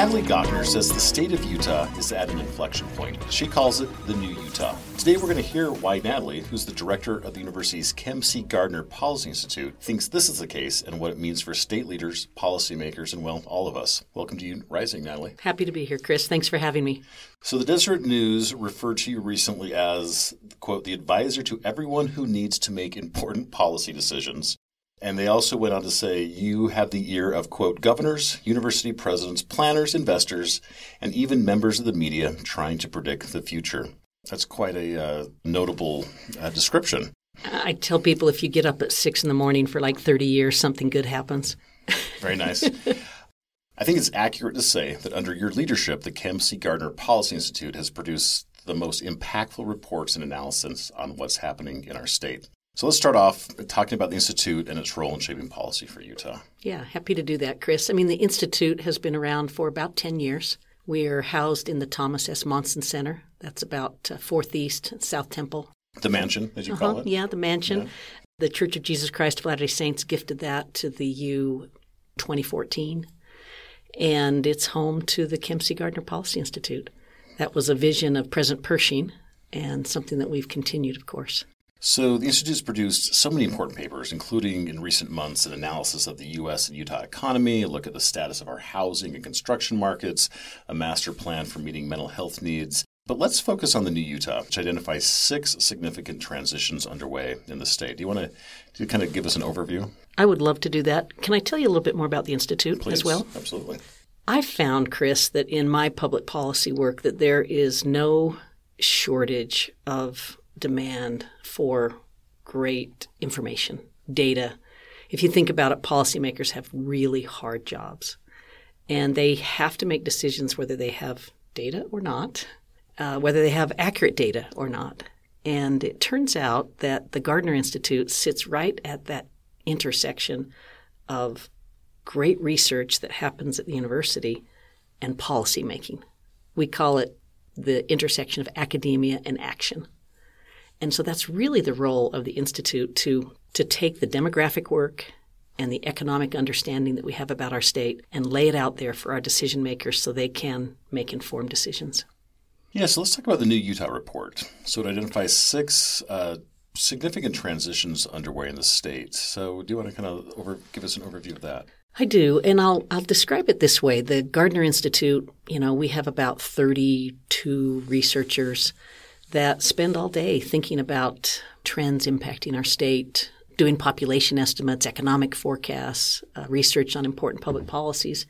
Natalie Gochnour says the state of Utah is at an inflection point. She calls it the new Utah. Today we're going to hear why Natalie, who's the director of the university's Kem C. Gardner Policy Institute, thinks this is the case and what it means for state leaders, policymakers, and well, all of us. Welcome to U Rising, Natalie. Happy to be here, Chris. Thanks for having me. So the Deseret News referred to you recently as, quote, the advisor to everyone who needs to make important policy decisions. And they also went on to say you have the ear of, quote, governors, university presidents, planners, investors, and even members of the media trying to predict the future. That's quite a uh, notable uh, description. I tell people if you get up at six in the morning for like 30 years, something good happens. Very nice. I think it's accurate to say that under your leadership, the Kem C. Gardner Policy Institute has produced the most impactful reports and analysis on what's happening in our state. So let's start off talking about the Institute and its role in shaping policy for Utah. Yeah, happy to do that, Chris. I mean, the Institute has been around for about 10 years. We are housed in the Thomas S. Monson Center. That's about uh, Fourth East, South Temple. The mansion, as you uh-huh. call it? Yeah, the mansion. Yeah. The Church of Jesus Christ of Latter day Saints gifted that to the U 2014. And it's home to the Kem C. Gardner Policy Institute. That was a vision of President Pershing and something that we've continued, of course. So, the Institute has produced so many important papers, including in recent months an analysis of the U.S. and Utah economy, a look at the status of our housing and construction markets, a master plan for meeting mental health needs. But let's focus on the new Utah, which identifies six significant transitions underway in the state. Do you want to, to kind of give us an overview? I would love to do that. Can I tell you a little bit more about the Institute Please, as well? Absolutely. I found, Chris, that in my public policy work that there is no shortage of demand for great information, data. If you think about it, policymakers have really hard jobs. And they have to make decisions whether they have data or not, uh, whether they have accurate data or not. And it turns out that the Gardner Institute sits right at that intersection of great research that happens at the university and policymaking. We call it the intersection of academia and action. And so that's really the role of the Institute to, to take the demographic work and the economic understanding that we have about our state and lay it out there for our decision makers so they can make informed decisions. Yeah, so let's talk about the new Utah report. So it identifies six uh, significant transitions underway in the state. So do you want to kind of over, give us an overview of that? I do, and I'll I'll describe it this way. The Gardner Institute, you know, we have about 32 researchers that spend all day thinking about trends impacting our state, doing population estimates, economic forecasts, uh, research on important public policies.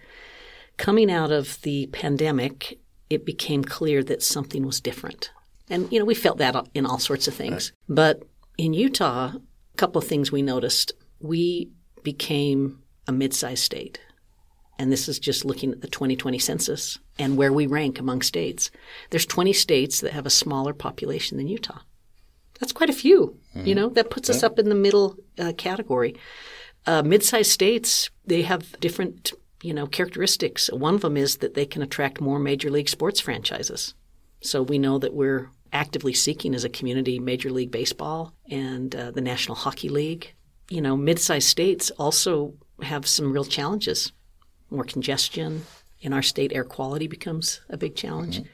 Coming out of the pandemic, it became clear that something was different. And, you know, we felt that in all sorts of things. Right. But in Utah, a couple of things we noticed. We became a mid sized state and this is just looking at the 2020 census and where we rank among states. There's 20 states that have a smaller population than Utah. That's quite a few. Mm-hmm. You know, that puts yeah. us up in the middle uh, category. Uh, mid-sized states, they have different, you know, characteristics. One of them is that they can attract more major league sports franchises. So we know that we're actively seeking as a community Major League Baseball and uh, the National Hockey League. You know, mid-sized states also have some real challenges more congestion. In our state, air quality becomes a big challenge. Mm-hmm.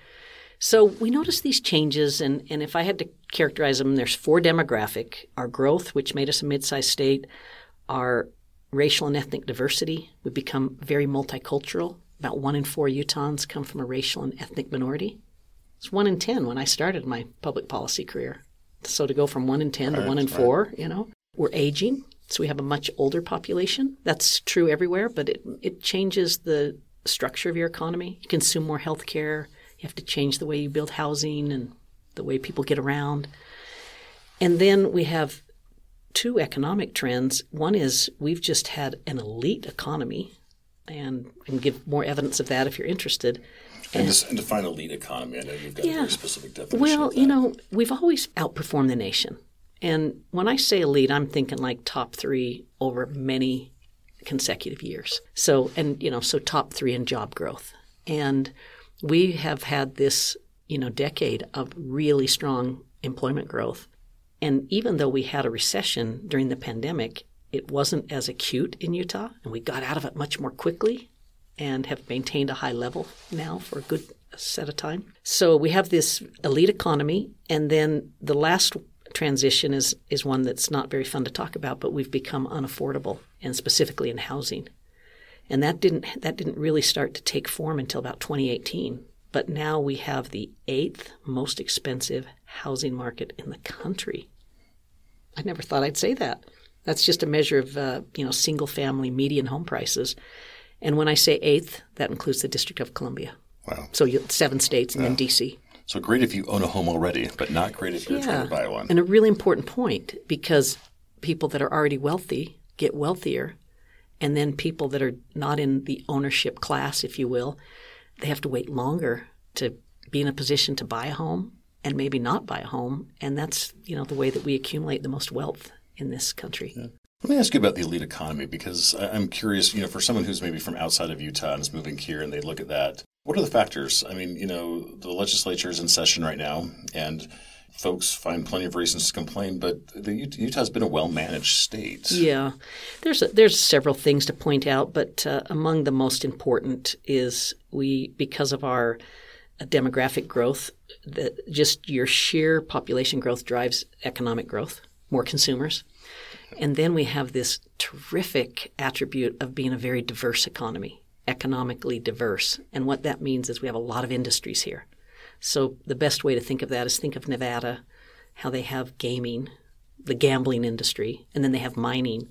So we notice these changes, and, and if I had to characterize them, there's four demographic our growth, which made us a mid sized state, our racial and ethnic diversity. We've become very multicultural. About one in four Utahns come from a racial and ethnic minority. It's one in 10 when I started my public policy career. So to go from one in 10 right, to one in four, you know, we're aging. So we have a much older population. That's true everywhere, but it, it changes the structure of your economy. You consume more health care. You have to change the way you build housing and the way people get around. And then we have two economic trends. One is we've just had an elite economy, and I can give more evidence of that if you're interested. And, and, and define elite economy. I know you've got yeah, a very specific definition. Well, you know, we've always outperformed the nation. And when I say elite, I'm thinking like top three over many consecutive years. So, and, you know, so top three in job growth. And we have had this, you know, decade of really strong employment growth. And even though we had a recession during the pandemic, it wasn't as acute in Utah, and we got out of it much more quickly and have maintained a high level now for a good set of time. So we have this elite economy, and then the last transition is is one that's not very fun to talk about, but we've become unaffordable, and specifically in housing. And that didn't that didn't really start to take form until about 2018. But now we have the eighth most expensive housing market in the country. I never thought I'd say that. That's just a measure of uh, you know single family median home prices. And when I say eighth, that includes the District of Columbia. Wow. So you, seven states and yeah. then D.C. So great if you own a home already, but not great if you're yeah. trying to buy one. And a really important point because people that are already wealthy get wealthier, and then people that are not in the ownership class, if you will, they have to wait longer to be in a position to buy a home and maybe not buy a home. And that's you know the way that we accumulate the most wealth in this country. Yeah. Let me ask you about the elite economy because I'm curious, you know, for someone who's maybe from outside of Utah and is moving here and they look at that, what are the factors? I mean, you know, the legislature is in session right now and folks find plenty of reasons to complain, but Utah's been a well-managed state. Yeah, there's a, there's several things to point out, but uh, among the most important is we because of our demographic growth, that just your sheer population growth drives economic growth, more consumers. And then we have this terrific attribute of being a very diverse economy, economically diverse. And what that means is we have a lot of industries here. So the best way to think of that is think of Nevada, how they have gaming, the gambling industry, and then they have mining.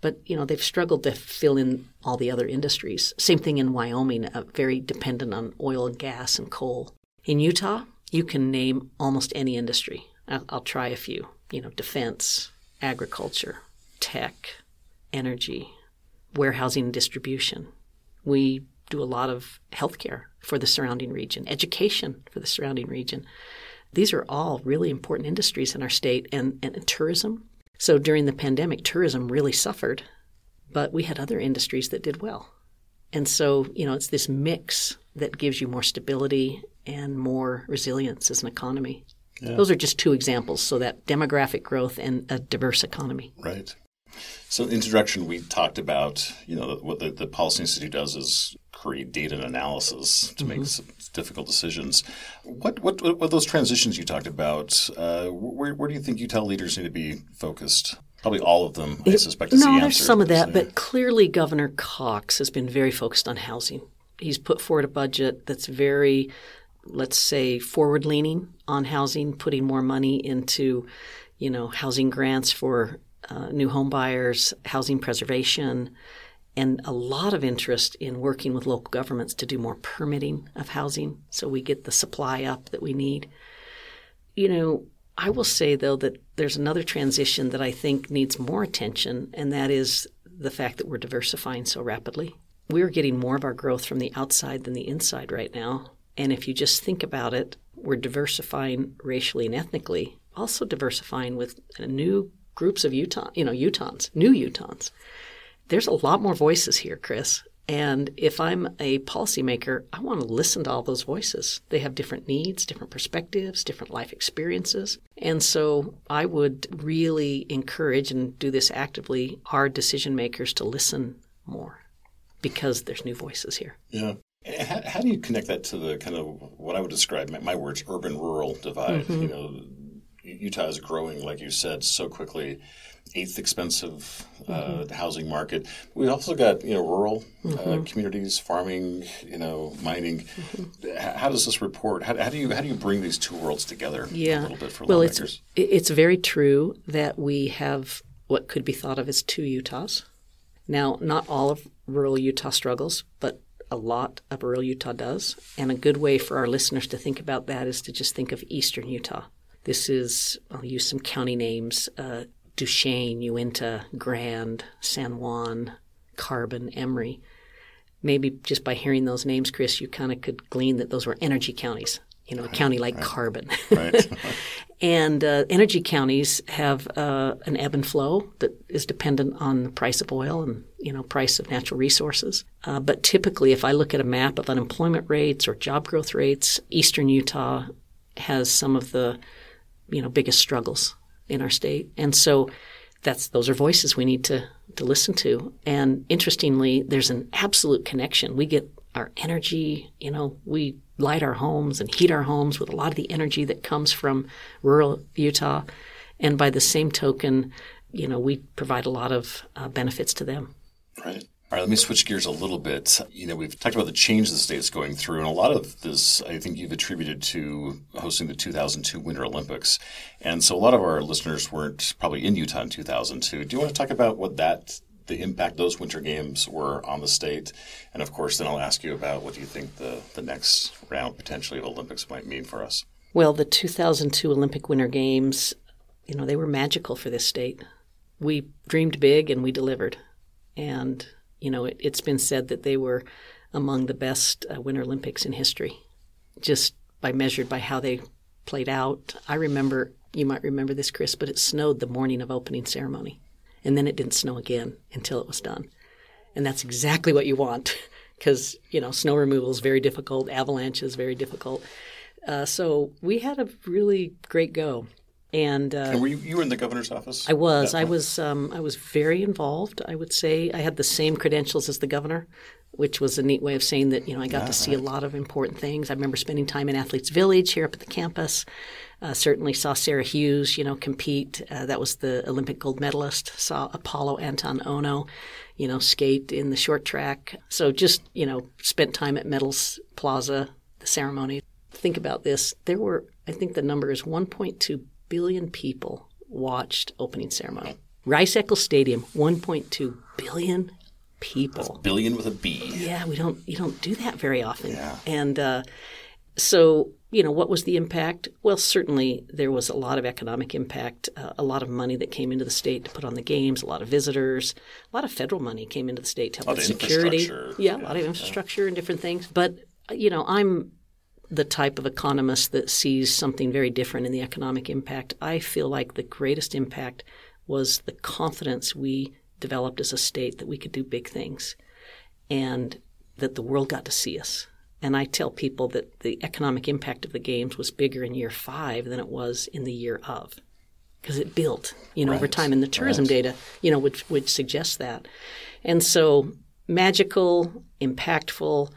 But you know they've struggled to fill in all the other industries. Same thing in Wyoming, uh, very dependent on oil and gas and coal. In Utah, you can name almost any industry. I'll, I'll try a few. You know, defense, agriculture, tech, energy, warehousing and distribution. We do a lot of healthcare for the surrounding region, education for the surrounding region. These are all really important industries in our state and, and tourism. So during the pandemic, tourism really suffered, but we had other industries that did well. And so, you know, it's this mix that gives you more stability and more resilience as an economy. Yeah. Those are just two examples. So that demographic growth and a diverse economy. Right. So, in introduction, we talked about you know what the, the Policy Institute does is create data and analysis to mm-hmm. make difficult decisions. What, what what those transitions you talked about? Uh, where, where do you think Utah leaders need to be focused? Probably all of them, I suspect. no, the there's some of that, but clearly Governor Cox has been very focused on housing. He's put forward a budget that's very let's say, forward leaning on housing, putting more money into, you know, housing grants for uh, new home buyers, housing preservation, and a lot of interest in working with local governments to do more permitting of housing so we get the supply up that we need. You know, I will say though that there's another transition that I think needs more attention, and that is the fact that we're diversifying so rapidly. We're getting more of our growth from the outside than the inside right now. And if you just think about it, we're diversifying racially and ethnically, also diversifying with a new groups of Utah, you know, Utahns, new Utahns. There's a lot more voices here, Chris. And if I'm a policymaker, I want to listen to all those voices. They have different needs, different perspectives, different life experiences. And so I would really encourage and do this actively our decision makers to listen more because there's new voices here. Yeah. How, how, do you connect that to the kind of what I would describe my, my words urban rural divide? Mm-hmm. You know, Utah is growing, like you said, so quickly. Eighth expensive uh, mm-hmm. housing market. We also got you know rural uh, mm-hmm. uh, communities, farming, you know, mining. Mm-hmm. How does this report? How, how, do you how do you bring these two worlds together? Yeah. a little bit for well, lawmakers? it's it's very true that we have what could be thought of as two Utahs. Now, not all of rural Utah struggles, but a lot of rural Utah does. And a good way for our listeners to think about that is to just think of eastern Utah. This is, I'll use some county names uh, Duchesne, Uintah, Grand, San Juan, Carbon, Emery. Maybe just by hearing those names, Chris, you kind of could glean that those were energy counties you know, a county like right. Carbon. Right. and uh, energy counties have uh, an ebb and flow that is dependent on the price of oil and you know price of natural resources. Uh, but typically, if I look at a map of unemployment rates or job growth rates, Eastern Utah has some of the you know biggest struggles in our state, and so that's those are voices we need to to listen to. And interestingly, there's an absolute connection. We get our energy, you know, we light our homes and heat our homes with a lot of the energy that comes from rural Utah. And by the same token, you know, we provide a lot of uh, benefits to them. Right. All right, let me switch gears a little bit. You know, we've talked about the change the state's going through, and a lot of this I think you've attributed to hosting the 2002 Winter Olympics. And so a lot of our listeners weren't probably in Utah in 2002. Do you want to talk about what that the impact those winter games were on the state? And of course, then I'll ask you about what do you think the, the next round potentially of Olympics might mean for us? Well, the 2002 Olympic Winter Games, you know, they were magical for this state. We dreamed big and we delivered. And you know, it, has been said that they were among the best uh, Winter Olympics in history, just by measured by how they played out. I remember, you might remember this, Chris, but it snowed the morning of opening ceremony, and then it didn't snow again until it was done, and that's exactly what you want, because you know, snow removal is very difficult, avalanche is very difficult. Uh, so we had a really great go. And, uh, and were you, you were in the governor's office? I was. I was. Um, I was very involved. I would say I had the same credentials as the governor, which was a neat way of saying that you know I got to see right. a lot of important things. I remember spending time in Athletes Village here up at the campus. Uh, certainly saw Sarah Hughes, you know, compete. Uh, that was the Olympic gold medalist. Saw Apolo Anton Ohno, you know, skate in the short track. So just you know, spent time at Medals Plaza, the ceremony. Think about this. There were, I think the number is 1.2 billion people watched opening ceremony. Rice Eccles Stadium, 1.2 billion people. That's billion with a B. Yeah, we don't you don't do that very often. Yeah. And uh, so you know what was the impact? Well, certainly there was a lot of economic impact, uh, a lot of money that came into the state to put on the games, a lot of visitors, a lot of federal money came into the state to help with security. Yeah, yeah, a lot of infrastructure yeah. and different things. But you know, I'm the type of economist that sees something very different in the economic impact. I feel like the greatest impact was the confidence we developed as a state that we could do big things and that the world got to see us. And I tell people that the economic impact of the games was bigger in year five than it was in the year of because it built, you know, right. over time. And the tourism right. data, you know, would, would suggest that. And so magical, impactful,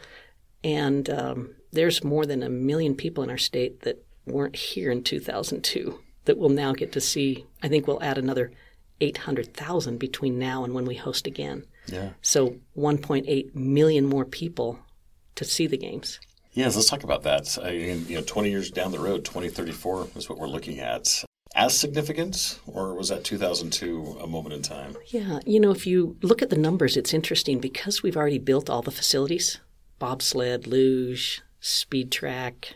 and um, there's more than a million people in our state that weren't here in 2002 that will now get to see. I think we'll add another 800,000 between now and when we host again. Yeah. So 1.8 million more people to see the games. Yes, let's talk about that. I you know, 20 years down the road, 2034 is what we're looking at. As significant, or was that 2002 a moment in time? Yeah, you know, if you look at the numbers, it's interesting because we've already built all the facilities bobsled, luge, speed track,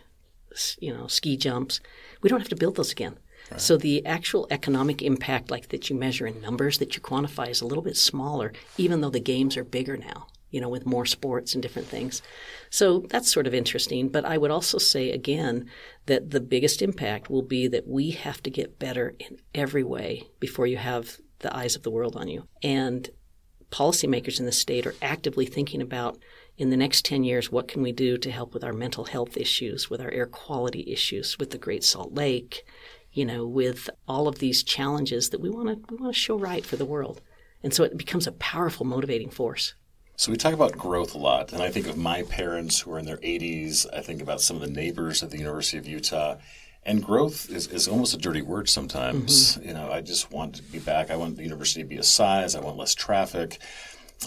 you know, ski jumps. We don't have to build those again. Right. So the actual economic impact, like that you measure in numbers, that you quantify, is a little bit smaller, even though the games are bigger now. You know, with more sports and different things. So that's sort of interesting. But I would also say again that the biggest impact will be that we have to get better in every way before you have the eyes of the world on you. And policymakers in the state are actively thinking about in the next 10 years, what can we do to help with our mental health issues, with our air quality issues, with the Great Salt Lake, you know, with all of these challenges that we want to we want to show right for the world. And so it becomes a powerful motivating force. So we talk about growth a lot, and I think of my parents who are in their 80s. I think about some of the neighbors at the University of Utah. And growth is, is almost a dirty word sometimes. Mm-hmm. You know, I just want to be back. I want the university to be a size. I want less traffic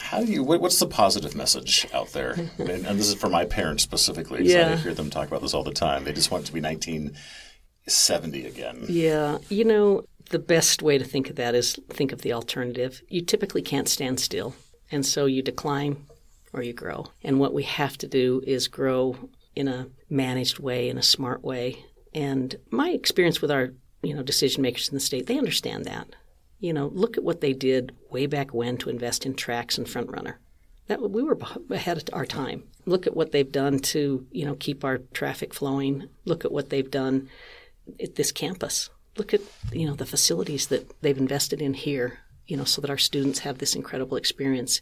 how do you what's the positive message out there and, and this is for my parents specifically yeah. i hear them talk about this all the time they just want it to be 1970 again yeah you know the best way to think of that is think of the alternative you typically can't stand still and so you decline or you grow and what we have to do is grow in a managed way in a smart way and my experience with our you know decision makers in the state they understand that you know, look at what they did way back when to invest in TRAX and FrontRunner. That we were ahead of our time. Look at what they've done to you know keep our traffic flowing. Look at what they've done at this campus. Look at you know the facilities that they've invested in here. You know, so that our students have this incredible experience.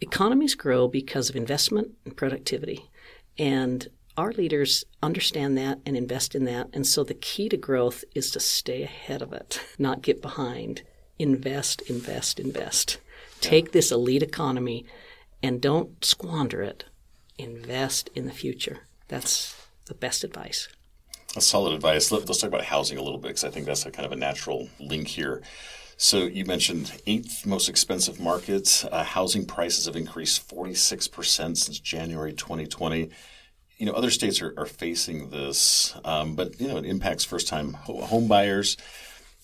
Economies grow because of investment and productivity, and our leaders understand that and invest in that. And so the key to growth is to stay ahead of it, not get behind invest, invest, invest. Take this elite economy and don't squander it. Invest in the future. That's the best advice. That's solid advice. Let, us talk about housing a little bit because I think that's kind of a natural link here. So you mentioned eighth most expensive market. Uh, housing prices have increased 46% since January 2020. You know, other states are, are facing this, um, but, you know, it impacts first-time home buyers.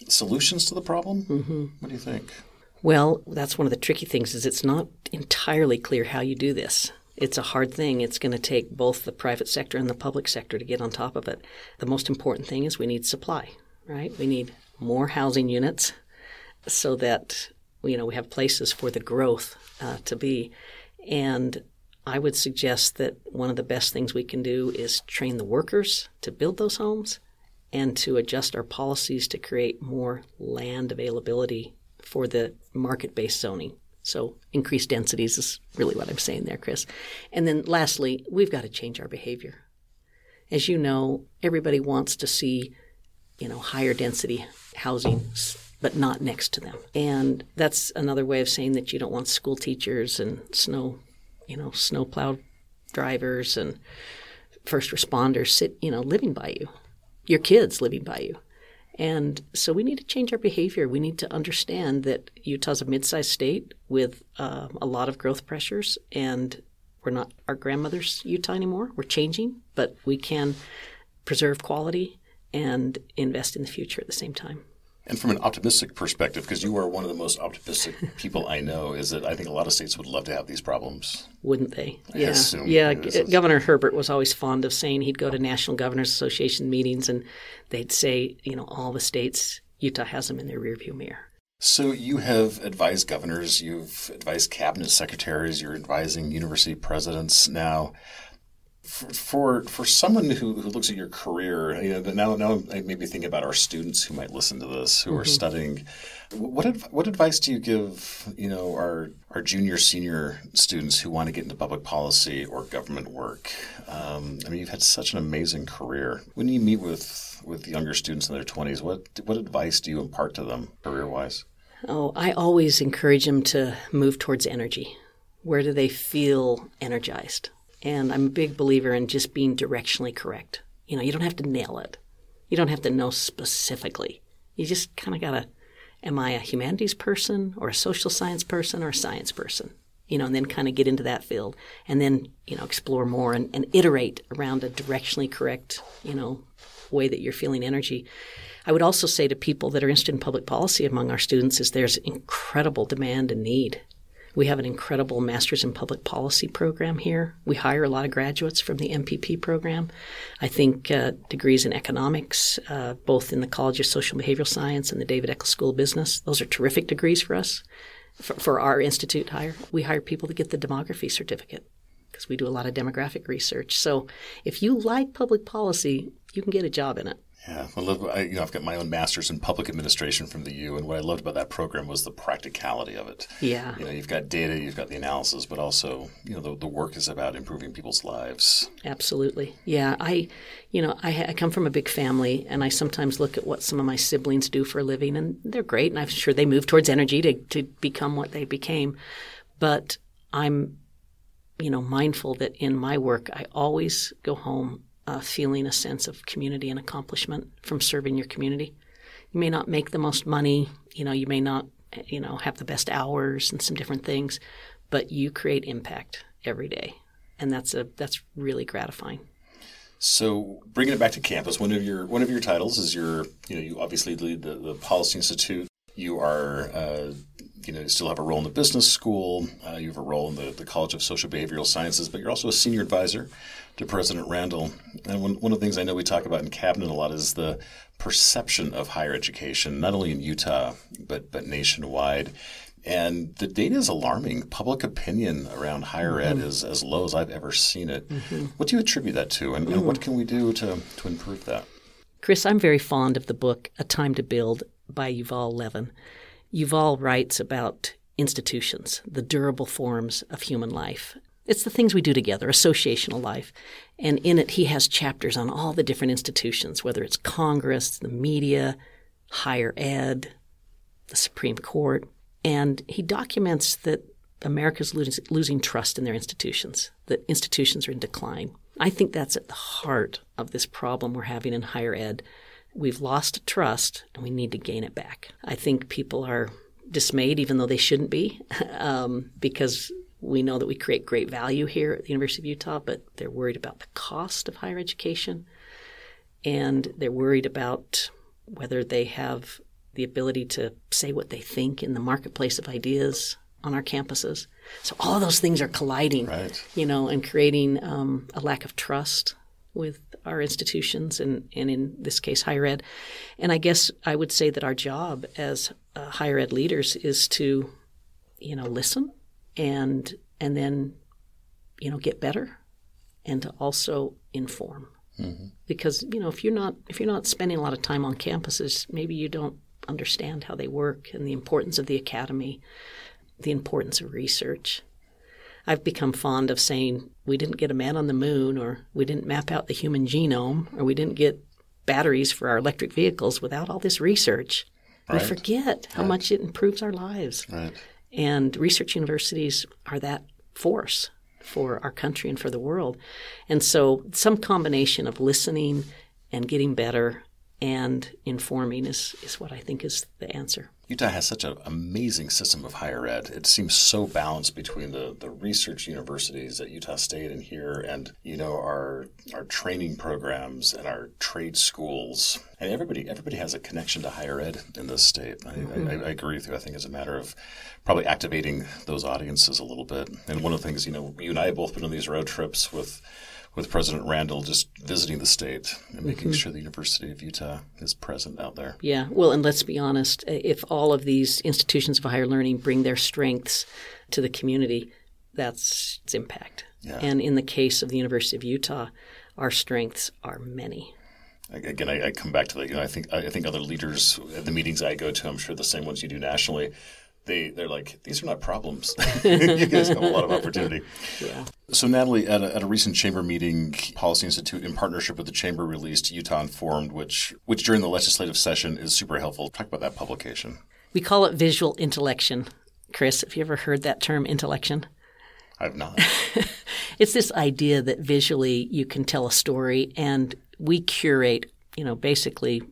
Solutions to the problem? Mm-hmm. What do you think? Well, that's one of the tricky things is it's not entirely clear how you do this. It's a hard thing. It's going to take both the private sector and the public sector to get on top of it. The most important thing is we need supply, right? We need more housing units so that you know we have places for the growth uh, to be. And I would suggest that one of the best things we can do is train the workers to build those homes and to adjust our policies to create more land availability for the market based zoning. So increased densities is really what I'm saying there, Chris. And then lastly, we've got to change our behavior. As you know, everybody wants to see, you know, higher density housing, but not next to them. And that's another way of saying that you don't want school teachers and snow, you know, snowplow drivers and first responders sit, you know, living by you. Your kids living by you. And so we need to change our behavior. We need to understand that Utah's a mid-sized state with uh, a lot of growth pressures, and we're not our grandmother's Utah anymore. We're changing, but we can preserve quality and invest in the future at the same time. And from an optimistic perspective, because you are one of the most optimistic people I know, is that I think a lot of states would love to have these problems. Wouldn't they? Yeah. Yeah. Governor Herbert was always fond of saying he'd go to National Governors Association meetings and they'd say, you know, all the states, Utah has them in their rearview mirror. So you have advised governors, you've advised cabinet secretaries, you're advising university presidents now for for someone who, who looks at your career, you know, now now I maybe think about our students who might listen to this, who mm-hmm. are studying. What what advice do you give, you know, our our junior senior students who want to get into public policy or government work? Um, I mean, you've had such an amazing career. When you meet with with younger students in their twenties, what what advice do you impart to them career wise? Oh, I always encourage them to move towards energy. Where do they feel energized? And I'm a big believer in just being directionally correct. You know, you don't have to nail it. You don't have to know specifically. You just kind of got to, am I a humanities person or a social science person or a science person? You know, and then kind of get into that field and then, you know, explore more and, and iterate around a directionally correct, you know, way that you're feeling energy. I would also say to people that are interested in public policy among our students is there's incredible demand and need we have an incredible Masters in Public Policy program here. We hire a lot of graduates from the MPP program. I think uh, degrees in economics, uh, both in the College of Social and Behavioral Science and the David Eccles School of Business, those are terrific degrees for us. For, for our institute hire, we hire people to get the demography certificate because we do a lot of demographic research. So if you like public policy, you can get a job in it. Yeah, I love. I, you know, I've got my own master's in public administration from the U, and what I loved about that program was the practicality of it. Yeah, you know, you've got data, you've got the analysis, but also, you know, the, the work is about improving people's lives. Absolutely. Yeah, I, you know, I, I come from a big family, and I sometimes look at what some of my siblings do for a living, and they're great, and I'm sure they move towards energy to to become what they became, but I'm, you know, mindful that in my work, I always go home uh, feeling a sense of community and accomplishment from serving your community. You may not make the most money, you know, you may not, you know, have the best hours and some different things, but you create impact every day, and that's a that's really gratifying. So, bringing it back to campus, one of your one of your titles is your, you know, you obviously lead the, the Policy Institute. You are uh, you know, you still have a role in the business school. Uh, you have a role in the, the College of Social Behavioral Sciences, but you're also a senior advisor to President Randall. And one, one of the things I know we talk about in cabinet a lot is the perception of higher education, not only in Utah but but nationwide. And the data is alarming. Public opinion around higher mm-hmm. ed is as low as I've ever seen it. Mm-hmm. What do you attribute that to, and, mm-hmm. and what can we do to, to improve that? Chris, I'm very fond of the book A Time to Build by Yuval Levin. Yuval writes about institutions, the durable forms of human life. It's the things we do together, associational life. And in it, he has chapters on all the different institutions, whether it's Congress, the media, higher ed, the Supreme Court, And he documents that America's losing, losing trust in their institutions, that institutions are in decline. I think that's at the heart of this problem we're having in higher ed. We've lost trust and we need to gain it back. I think people are dismayed, even though they shouldn't be, um, because we know that we create great value here at the University of Utah, but they're worried about the cost of higher education and they're worried about whether they have the ability to say what they think in the marketplace of ideas on our campuses. So all of those things are colliding, right. you know, and creating um, a lack of trust with our institutions and, and in this case higher ed. And I guess I would say that our job as uh, higher ed leaders is to, you know, listen and and then, you know, get better and to also inform. Mm-hmm. Because you know, if you're not if you're not spending a lot of time on campuses, maybe you don't understand how they work and the importance of the academy, the importance of research. I've become fond of saying we didn't get a man on the moon, or we didn't map out the human genome, or we didn't get batteries for our electric vehicles without all this research. Right. We forget how right. much it improves our lives. Right. And research universities are that force for our country and for the world. And so, some combination of listening and getting better and informing is, is what I think is the answer. Utah has such an amazing system of higher ed. It seems so balanced between the, the research universities at Utah State and here, and you know our our training programs and our trade schools, and everybody everybody has a connection to higher ed in this state. I, mm-hmm. I, I agree with you. I think it's a matter of probably activating those audiences a little bit. And one of the things you know, you and I have both been on these road trips with with President Randall just visiting the state and making mm-hmm. sure the University of Utah is present out there. Yeah, well, and let's be honest, if all of these institutions of higher learning bring their strengths to the community, that's its impact. Yeah. And in the case of the University of Utah, our strengths are many. Again, I, I come back to that. You know, I think I think other leaders at the meetings I go to, I'm sure the same ones you do nationally, they they're like these are not problems. you guys have a lot of opportunity. Yeah. So Natalie, at a, at a recent chamber meeting, Policy Institute, in partnership with the chamber, released Utah Informed, which which during the legislative session is super helpful. Talk about that publication. We call it visual intellection. Chris, have you ever heard that term, intellection? I've not. it's this idea that visually you can tell a story, and we curate, you know, basically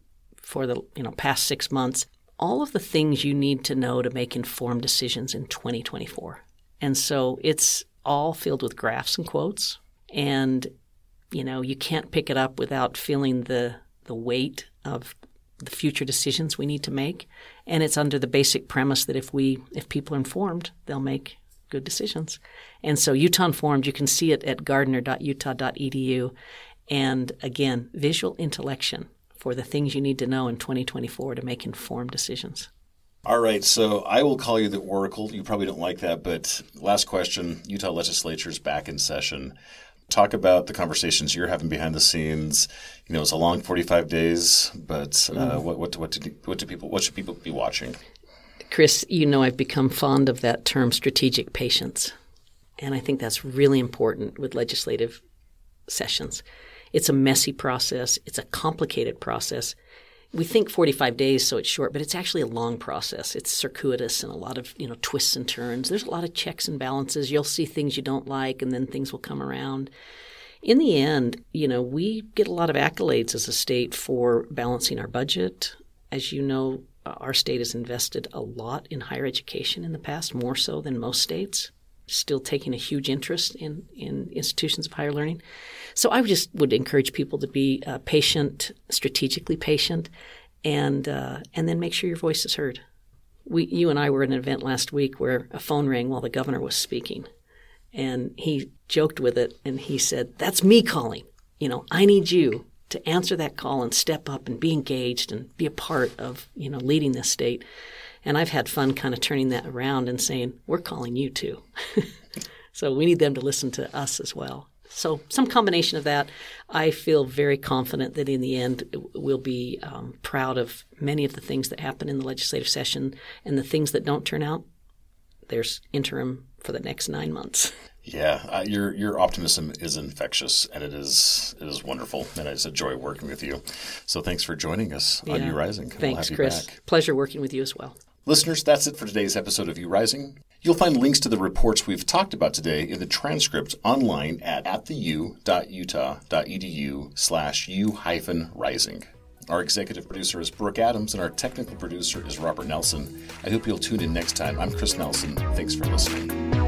for the you know past six months all of the things you need to know to make informed decisions in 2024. And so it's all filled with graphs and quotes. And, you know, you can't pick it up without feeling the, the weight of the future decisions we need to make. And it's under the basic premise that if we if people are informed, they'll make good decisions. And so Utah Informed, you can see it at gardner.utah.edu. And again, visual intellection for the things you need to know in 2024 to make informed decisions. All right, so I will call you the oracle. You probably don't like that, but last question Utah legislature is back in session. Talk about the conversations you're having behind the scenes. You know, it's a long 45 days, but uh, mm. what, what, what, do, what do people, what should people be watching? Chris, you know I've become fond of that term strategic patience. And I think that's really important with legislative sessions. It's a messy process, it's a complicated process. We think 45 days, so it's short, but it's actually a long process. It's circuitous and a lot of you know twists and turns. There's a lot of checks and balances. You'll see things you don't like, and then things will come around. In the end, you know, we get a lot of accolades as a state for balancing our budget. As you know, our state has invested a lot in higher education in the past, more so than most states still taking a huge interest in, in institutions of higher learning. So I just would encourage people to be uh, patient, strategically patient, and uh, and then make sure your voice is heard. We, you and I were at an event last week where a phone rang while the governor was speaking, and he joked with it and he said, "That's me calling. You know, I need you to answer that call and step up and be engaged and be a part of you know leading this state." And I've had fun kind of turning that around and saying, we're calling you too. so we need them to listen to us as well. So, some combination of that. I feel very confident that in the end, we'll be um, proud of many of the things that happen in the legislative session and the things that don't turn out. There's interim for the next nine months. Yeah, uh, your your optimism is infectious, and it is it is wonderful, and it's a joy working with you. So thanks for joining us yeah. on U Rising. Thanks, we'll Chris. Pleasure working with you as well. Listeners, that's it for today's episode of U Rising. You'll find links to the reports we've talked about today in the transcript online at attheu.utah.edu slash u hyphen rising. Our executive producer is Brooke Adams, and our technical producer is Robert Nelson. I hope you'll tune in next time. I'm Chris Nelson. Thanks for listening.